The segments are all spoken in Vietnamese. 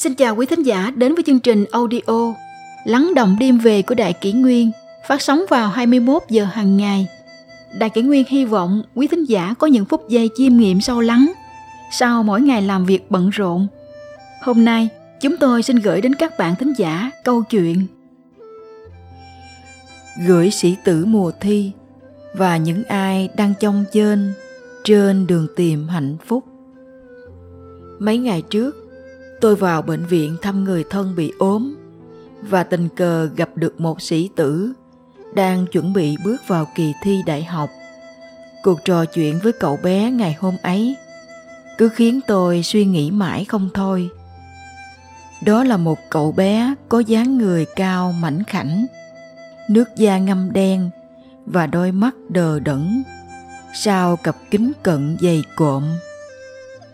Xin chào quý thính giả đến với chương trình audio Lắng động đêm về của Đại Kỷ Nguyên phát sóng vào 21 giờ hàng ngày. Đại Kỷ Nguyên hy vọng quý thính giả có những phút giây chiêm nghiệm sâu lắng sau mỗi ngày làm việc bận rộn. Hôm nay, chúng tôi xin gửi đến các bạn thính giả câu chuyện Gửi sĩ tử mùa thi và những ai đang trong trên trên đường tìm hạnh phúc. Mấy ngày trước, tôi vào bệnh viện thăm người thân bị ốm và tình cờ gặp được một sĩ tử đang chuẩn bị bước vào kỳ thi đại học. Cuộc trò chuyện với cậu bé ngày hôm ấy cứ khiến tôi suy nghĩ mãi không thôi. Đó là một cậu bé có dáng người cao mảnh khảnh, nước da ngâm đen và đôi mắt đờ đẫn sau cặp kính cận dày cộm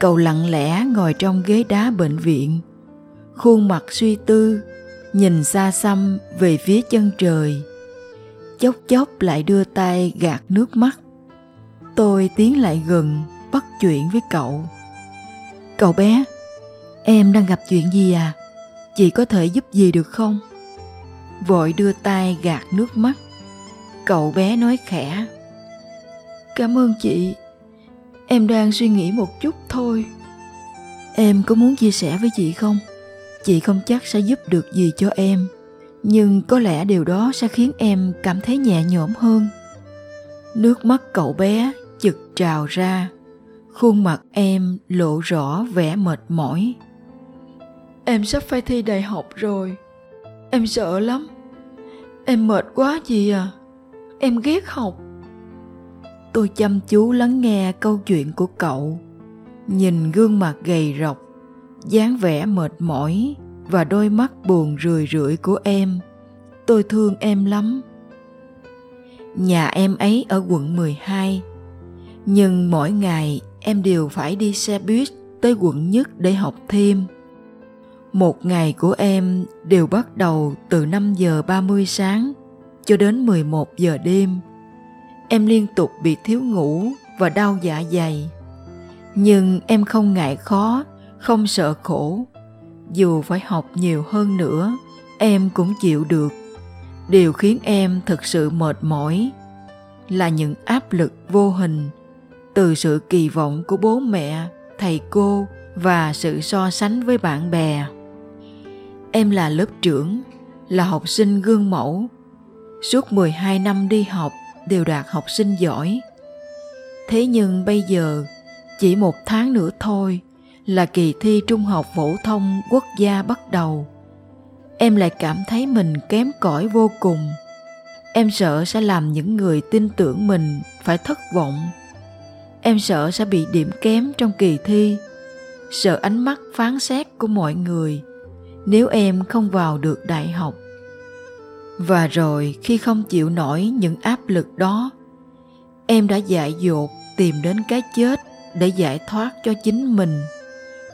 cậu lặng lẽ ngồi trong ghế đá bệnh viện. Khuôn mặt suy tư, nhìn xa xăm về phía chân trời. Chốc chốc lại đưa tay gạt nước mắt. Tôi tiến lại gần, bắt chuyện với cậu. Cậu bé, em đang gặp chuyện gì à? Chị có thể giúp gì được không? Vội đưa tay gạt nước mắt. Cậu bé nói khẽ. Cảm ơn chị em đang suy nghĩ một chút thôi. Em có muốn chia sẻ với chị không? Chị không chắc sẽ giúp được gì cho em, nhưng có lẽ điều đó sẽ khiến em cảm thấy nhẹ nhõm hơn. Nước mắt cậu bé chực trào ra, khuôn mặt em lộ rõ vẻ mệt mỏi. Em sắp phải thi đại học rồi. Em sợ lắm. Em mệt quá chị à. Em ghét học tôi chăm chú lắng nghe câu chuyện của cậu. Nhìn gương mặt gầy rộc dáng vẻ mệt mỏi và đôi mắt buồn rười rượi của em, tôi thương em lắm. Nhà em ấy ở quận 12 nhưng mỗi ngày em đều phải đi xe buýt tới quận nhất để học thêm. Một ngày của em đều bắt đầu từ 5 giờ 30 sáng cho đến 11 giờ đêm em liên tục bị thiếu ngủ và đau dạ dày. Nhưng em không ngại khó, không sợ khổ. Dù phải học nhiều hơn nữa, em cũng chịu được. Điều khiến em thực sự mệt mỏi là những áp lực vô hình từ sự kỳ vọng của bố mẹ, thầy cô và sự so sánh với bạn bè. Em là lớp trưởng, là học sinh gương mẫu. Suốt 12 năm đi học đều đạt học sinh giỏi. Thế nhưng bây giờ, chỉ một tháng nữa thôi là kỳ thi trung học phổ thông quốc gia bắt đầu. Em lại cảm thấy mình kém cỏi vô cùng. Em sợ sẽ làm những người tin tưởng mình phải thất vọng. Em sợ sẽ bị điểm kém trong kỳ thi. Sợ ánh mắt phán xét của mọi người. Nếu em không vào được đại học và rồi khi không chịu nổi những áp lực đó, em đã dại dột tìm đến cái chết để giải thoát cho chính mình.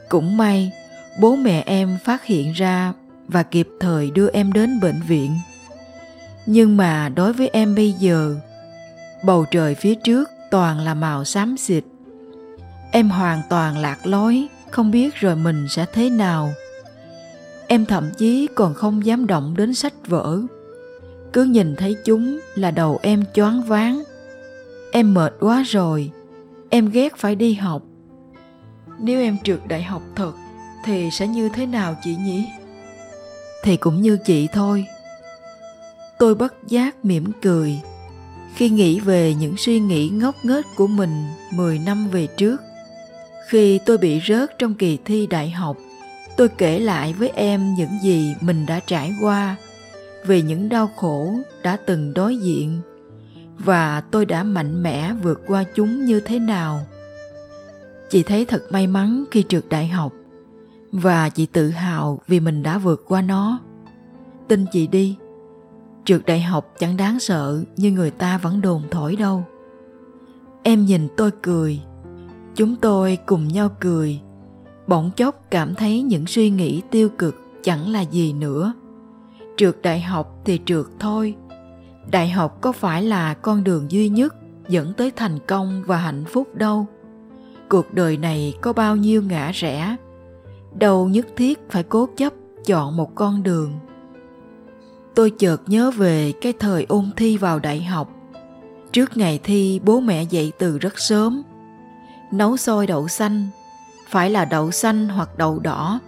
Cũng may, bố mẹ em phát hiện ra và kịp thời đưa em đến bệnh viện. Nhưng mà đối với em bây giờ, bầu trời phía trước toàn là màu xám xịt. Em hoàn toàn lạc lối, không biết rồi mình sẽ thế nào. Em thậm chí còn không dám động đến sách vở cứ nhìn thấy chúng là đầu em choáng váng. Em mệt quá rồi em ghét phải đi học. Nếu em trượt đại học thật thì sẽ như thế nào chị nhỉ? Thì cũng như chị thôi. Tôi bất giác mỉm cười khi nghĩ về những suy nghĩ ngốc nghếch của mình 10 năm về trước. Khi tôi bị rớt trong kỳ thi đại học, tôi kể lại với em những gì mình đã trải qua về những đau khổ đã từng đối diện, và tôi đã mạnh mẽ vượt qua chúng như thế nào? Chị thấy thật may mắn khi trượt đại học, và chị tự hào vì mình đã vượt qua nó. Tin chị đi, trượt đại học chẳng đáng sợ như người ta vẫn đồn thổi đâu. Em nhìn tôi cười, chúng tôi cùng nhau cười, bỗng chốc cảm thấy những suy nghĩ tiêu cực chẳng là gì nữa trượt đại học thì trượt thôi. Đại học có phải là con đường duy nhất dẫn tới thành công và hạnh phúc đâu? Cuộc đời này có bao nhiêu ngã rẽ? Đâu nhất thiết phải cố chấp chọn một con đường? Tôi chợt nhớ về cái thời ôn thi vào đại học. Trước ngày thi, bố mẹ dậy từ rất sớm. Nấu xôi đậu xanh, phải là đậu xanh hoặc đậu đỏ,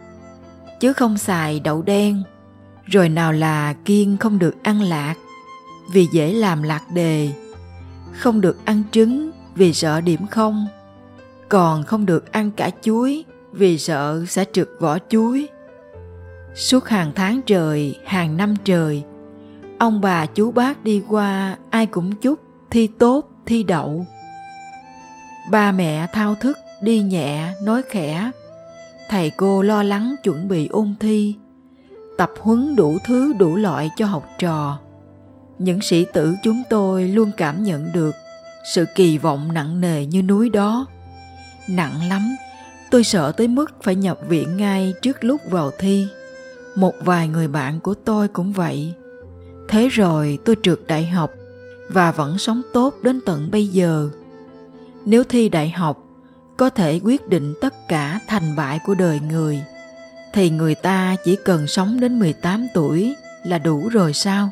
chứ không xài đậu đen rồi nào là kiêng không được ăn lạc, vì dễ làm lạc đề. Không được ăn trứng, vì sợ điểm không. Còn không được ăn cả chuối, vì sợ sẽ trượt vỏ chuối. Suốt hàng tháng trời, hàng năm trời, ông bà chú bác đi qua, ai cũng chúc thi tốt, thi đậu. Ba mẹ thao thức, đi nhẹ, nói khẽ. Thầy cô lo lắng chuẩn bị ôn thi tập huấn đủ thứ, đủ loại cho học trò. Những sĩ tử chúng tôi luôn cảm nhận được sự kỳ vọng nặng nề như núi đó. Nặng lắm, tôi sợ tới mức phải nhập viện ngay trước lúc vào thi. Một vài người bạn của tôi cũng vậy. Thế rồi tôi trượt đại học và vẫn sống tốt đến tận bây giờ. Nếu thi đại học, có thể quyết định tất cả thành bại của đời người thì người ta chỉ cần sống đến 18 tuổi là đủ rồi sao?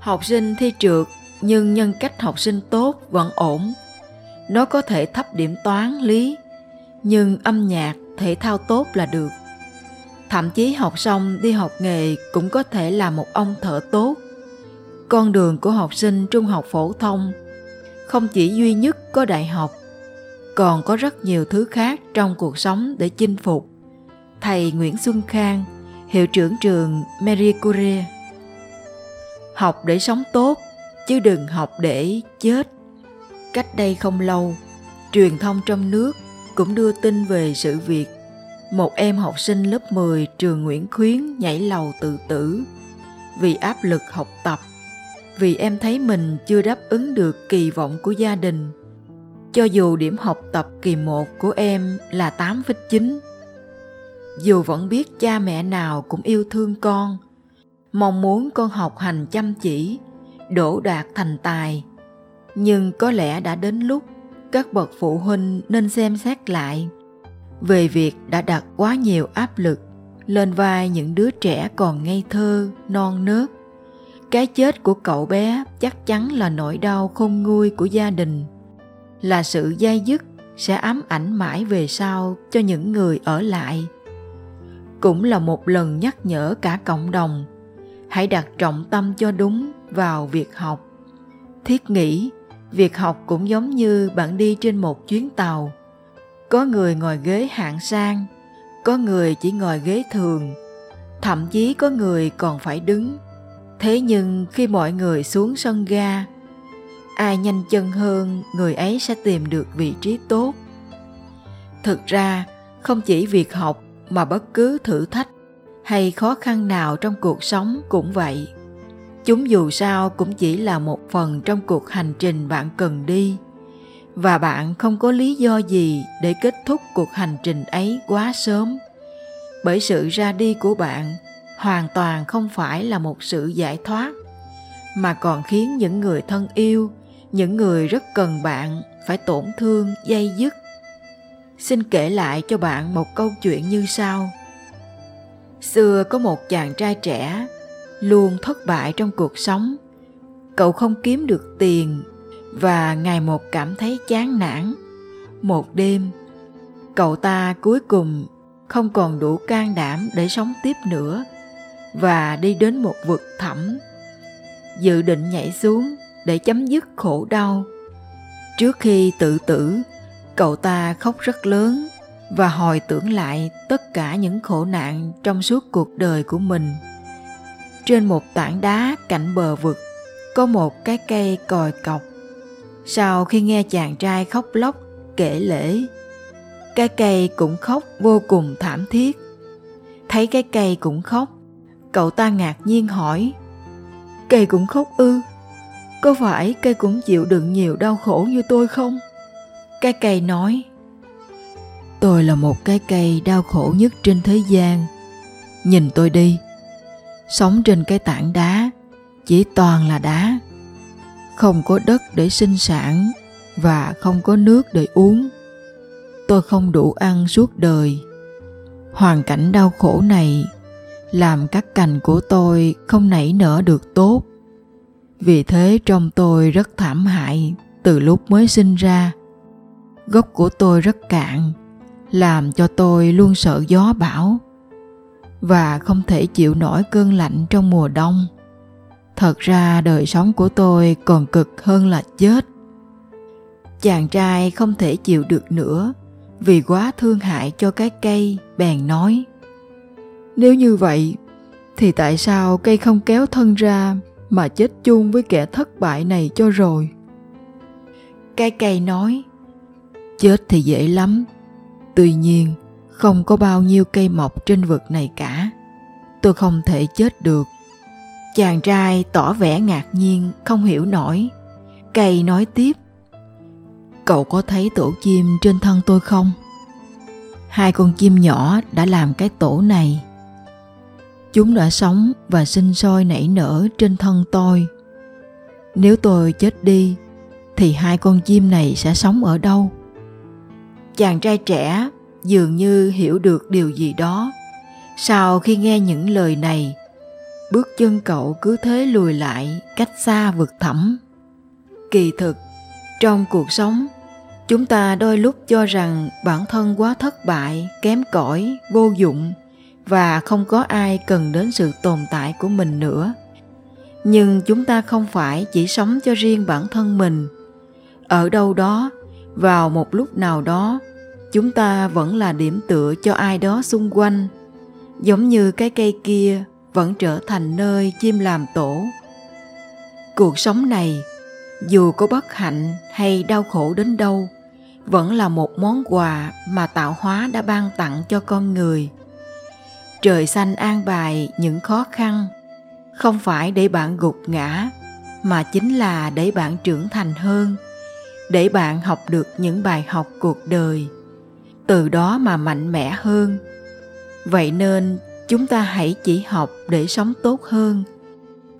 Học sinh thi trượt nhưng nhân cách học sinh tốt vẫn ổn. Nó có thể thấp điểm toán, lý, nhưng âm nhạc, thể thao tốt là được. Thậm chí học xong đi học nghề cũng có thể là một ông thợ tốt. Con đường của học sinh trung học phổ thông không chỉ duy nhất có đại học, còn có rất nhiều thứ khác trong cuộc sống để chinh phục. Thầy Nguyễn Xuân Khang, hiệu trưởng trường Marie Curie. Học để sống tốt, chứ đừng học để chết. Cách đây không lâu, truyền thông trong nước cũng đưa tin về sự việc một em học sinh lớp 10 trường Nguyễn Khuyến nhảy lầu tự tử vì áp lực học tập, vì em thấy mình chưa đáp ứng được kỳ vọng của gia đình. Cho dù điểm học tập kỳ 1 của em là 8,9, dù vẫn biết cha mẹ nào cũng yêu thương con, mong muốn con học hành chăm chỉ, đỗ đạt thành tài, nhưng có lẽ đã đến lúc các bậc phụ huynh nên xem xét lại về việc đã đặt quá nhiều áp lực lên vai những đứa trẻ còn ngây thơ, non nớt. Cái chết của cậu bé chắc chắn là nỗi đau không nguôi của gia đình, là sự dai dứt sẽ ám ảnh mãi về sau cho những người ở lại. Cũng là một lần nhắc nhở cả cộng đồng, hãy đặt trọng tâm cho đúng vào việc học. Thiết nghĩ, việc học cũng giống như bạn đi trên một chuyến tàu, có người ngồi ghế hạng sang có người chỉ ngồi ghế thường. Thậm chí có người còn phải đứng. Thế nhưng khi mọi người xuống sân ga ai nhanh chân hơn người ấy sẽ tìm được vị trí tốt. Thực ra không chỉ việc học mà bất cứ thử thách hay khó khăn nào trong cuộc sống cũng vậy. Chúng dù sao cũng chỉ là một phần trong cuộc hành trình bạn cần đi. Và bạn không có lý do gì để kết thúc cuộc hành trình ấy quá sớm. Bởi sự ra đi của bạn hoàn toàn không phải là một sự giải thoát, mà còn khiến những người thân yêu, những người rất cần bạn phải tổn thương, dây dứt xin kể lại cho bạn một câu chuyện như sau. Xưa có một chàng trai trẻ luôn thất bại trong cuộc sống. Cậu không kiếm được tiền và ngày một cảm thấy chán nản. Một đêm, cậu ta cuối cùng không còn đủ can đảm để sống tiếp nữa và đi đến một vực thẳm. Dự định nhảy xuống để chấm dứt khổ đau. Trước khi tự tử cậu ta khóc rất lớn và hồi tưởng lại tất cả những khổ nạn trong suốt cuộc đời của mình. Trên một tảng đá cạnh bờ vực, có một cái cây còi cọc. Sau khi nghe chàng trai khóc lóc, kể lễ cái cây cũng khóc vô cùng thảm thiết. Thấy cái cây cũng khóc, cậu ta ngạc nhiên hỏi, cây cũng khóc ư? Có phải cây cũng chịu đựng nhiều đau khổ như tôi không? Cái cây nói, tôi là một cái cây đau khổ nhất trên thế gian. Nhìn tôi đi, sống trên cái tảng đá, chỉ toàn là đá. Không có đất để sinh sản và không có nước để uống. Tôi không đủ ăn suốt đời. Hoàn cảnh đau khổ này làm các cành của tôi không nảy nở được tốt. Vì thế trong tôi rất thảm hại từ lúc mới sinh ra gốc của tôi rất cạn, làm cho tôi luôn sợ gió bão và không thể chịu nổi cơn lạnh trong mùa đông. Thật ra đời sống của tôi còn cực hơn là chết. Chàng trai không thể chịu được nữa vì quá thương hại cho cái cây, bèn nói, nếu như vậy thì tại sao cây không kéo thân ra mà chết chung với kẻ thất bại này cho rồi? Cái cây nói chết thì dễ lắm. Tuy nhiên, không có bao nhiêu cây mọc trên vực này cả. Tôi không thể chết được. Chàng trai tỏ vẻ ngạc nhiên, không hiểu nổi. Cây nói tiếp, cậu có thấy tổ chim trên thân tôi không? Hai con chim nhỏ đã làm cái tổ này. Chúng đã sống và sinh sôi nảy nở trên thân tôi. Nếu tôi chết đi, thì hai con chim này sẽ sống ở đâu? Chàng trai trẻ dường như hiểu được điều gì đó. Sau khi nghe những lời này, bước chân cậu cứ thế lùi lại cách xa vực thẳm. Kỳ thực, trong cuộc sống, chúng ta đôi lúc cho rằng bản thân quá thất bại, kém cỏi, vô dụng và không có ai cần đến sự tồn tại của mình nữa. Nhưng chúng ta không phải chỉ sống cho riêng bản thân mình. Ở đâu đó, vào một lúc nào đó chúng ta vẫn là điểm tựa cho ai đó xung quanh. Giống như cái cây kia vẫn trở thành nơi chim làm tổ. Cuộc sống này, dù có bất hạnh hay đau khổ đến đâu, vẫn là một món quà mà tạo hóa đã ban tặng cho con người. Trời xanh an bài những khó khăn, không phải để bạn gục ngã, mà chính là để bạn trưởng thành hơn, để bạn học được những bài học cuộc đời từ đó mà mạnh mẽ hơn. Vậy nên, chúng ta hãy chỉ học để sống tốt hơn.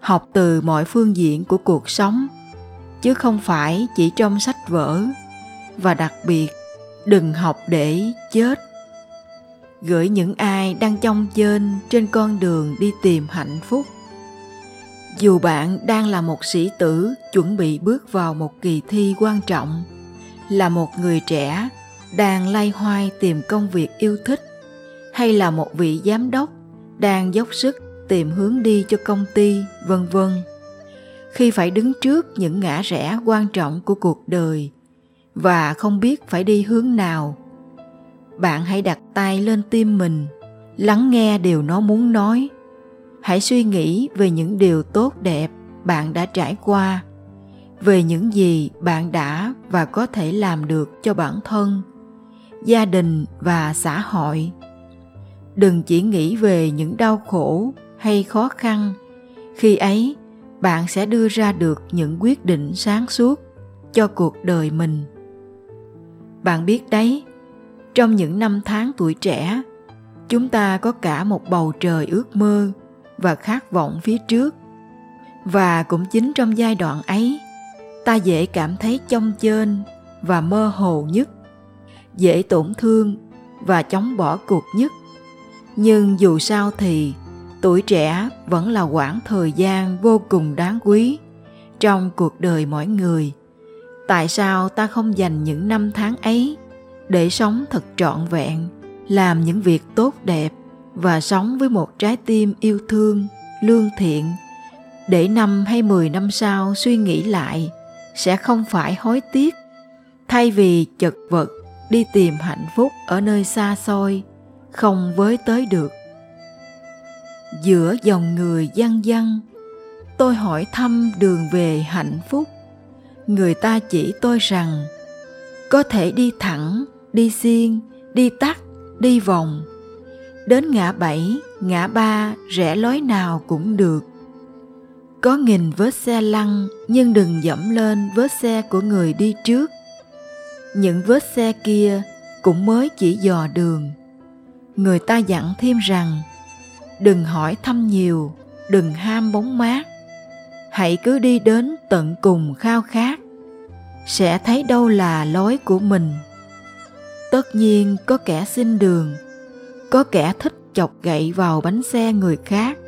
Học từ mọi phương diện của cuộc sống, chứ không phải chỉ trong sách vở. Và đặc biệt, đừng học để chết. Gửi những ai đang trong trên trên con đường đi tìm hạnh phúc. Dù bạn đang là một sĩ tử chuẩn bị bước vào một kỳ thi quan trọng, là một người trẻ đang lay hoay tìm công việc yêu thích, hay là một vị giám đốc đang dốc sức tìm hướng đi cho công ty, vân vân. Khi phải đứng trước những ngã rẽ quan trọng của cuộc đời và không biết phải đi hướng nào, bạn hãy đặt tay lên tim mình, lắng nghe điều nó muốn nói. Hãy suy nghĩ về những điều tốt đẹp bạn đã trải qua, về những gì bạn đã và có thể làm được cho bản thân gia đình và xã hội. Đừng chỉ nghĩ về những đau khổ hay khó khăn. Khi ấy, bạn sẽ đưa ra được những quyết định sáng suốt cho cuộc đời mình. Bạn biết đấy, trong những năm tháng tuổi trẻ, chúng ta có cả một bầu trời ước mơ và khát vọng phía trước. Và cũng chính trong giai đoạn ấy, ta dễ cảm thấy chông chênh và mơ hồ nhất dễ tổn thương và chống bỏ cuộc nhất. Nhưng dù sao thì, tuổi trẻ vẫn là quãng thời gian vô cùng đáng quý trong cuộc đời mỗi người. Tại sao ta không dành những năm tháng ấy để sống thật trọn vẹn, làm những việc tốt đẹp và sống với một trái tim yêu thương, lương thiện? Để năm hay mười năm sau suy nghĩ lại, sẽ không phải hối tiếc. Thay vì chật vật đi tìm hạnh phúc ở nơi xa xôi, không với tới được. Giữa dòng người dân dân tôi hỏi thăm đường về hạnh phúc. Người ta chỉ tôi rằng, có thể đi thẳng, đi xiên, đi tắt đi vòng. Đến ngã bảy, ngã ba, rẽ lối nào cũng được. Có nghìn vết xe lăn, nhưng đừng dẫm lên vết xe của người đi trước những vết xe kia cũng mới chỉ dò đường. Người ta dặn thêm rằng, đừng hỏi thăm nhiều, đừng ham bóng mát. Hãy cứ đi đến tận cùng khao khát. Sẽ thấy đâu là lối của mình. Tất nhiên có kẻ xin đường, có kẻ thích chọc gậy vào bánh xe người khác,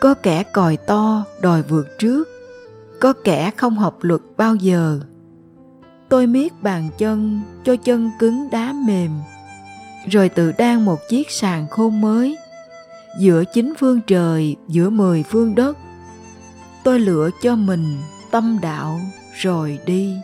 có kẻ còi to đòi vượt trước, có kẻ không học luật bao giờ tôi miết bàn chân, cho chân cứng đá mềm. Rồi tự đan một chiếc sàn khôn mới, giữa chín phương trời, giữa mười phương đất. Tôi lựa cho mình tâm đạo rồi đi.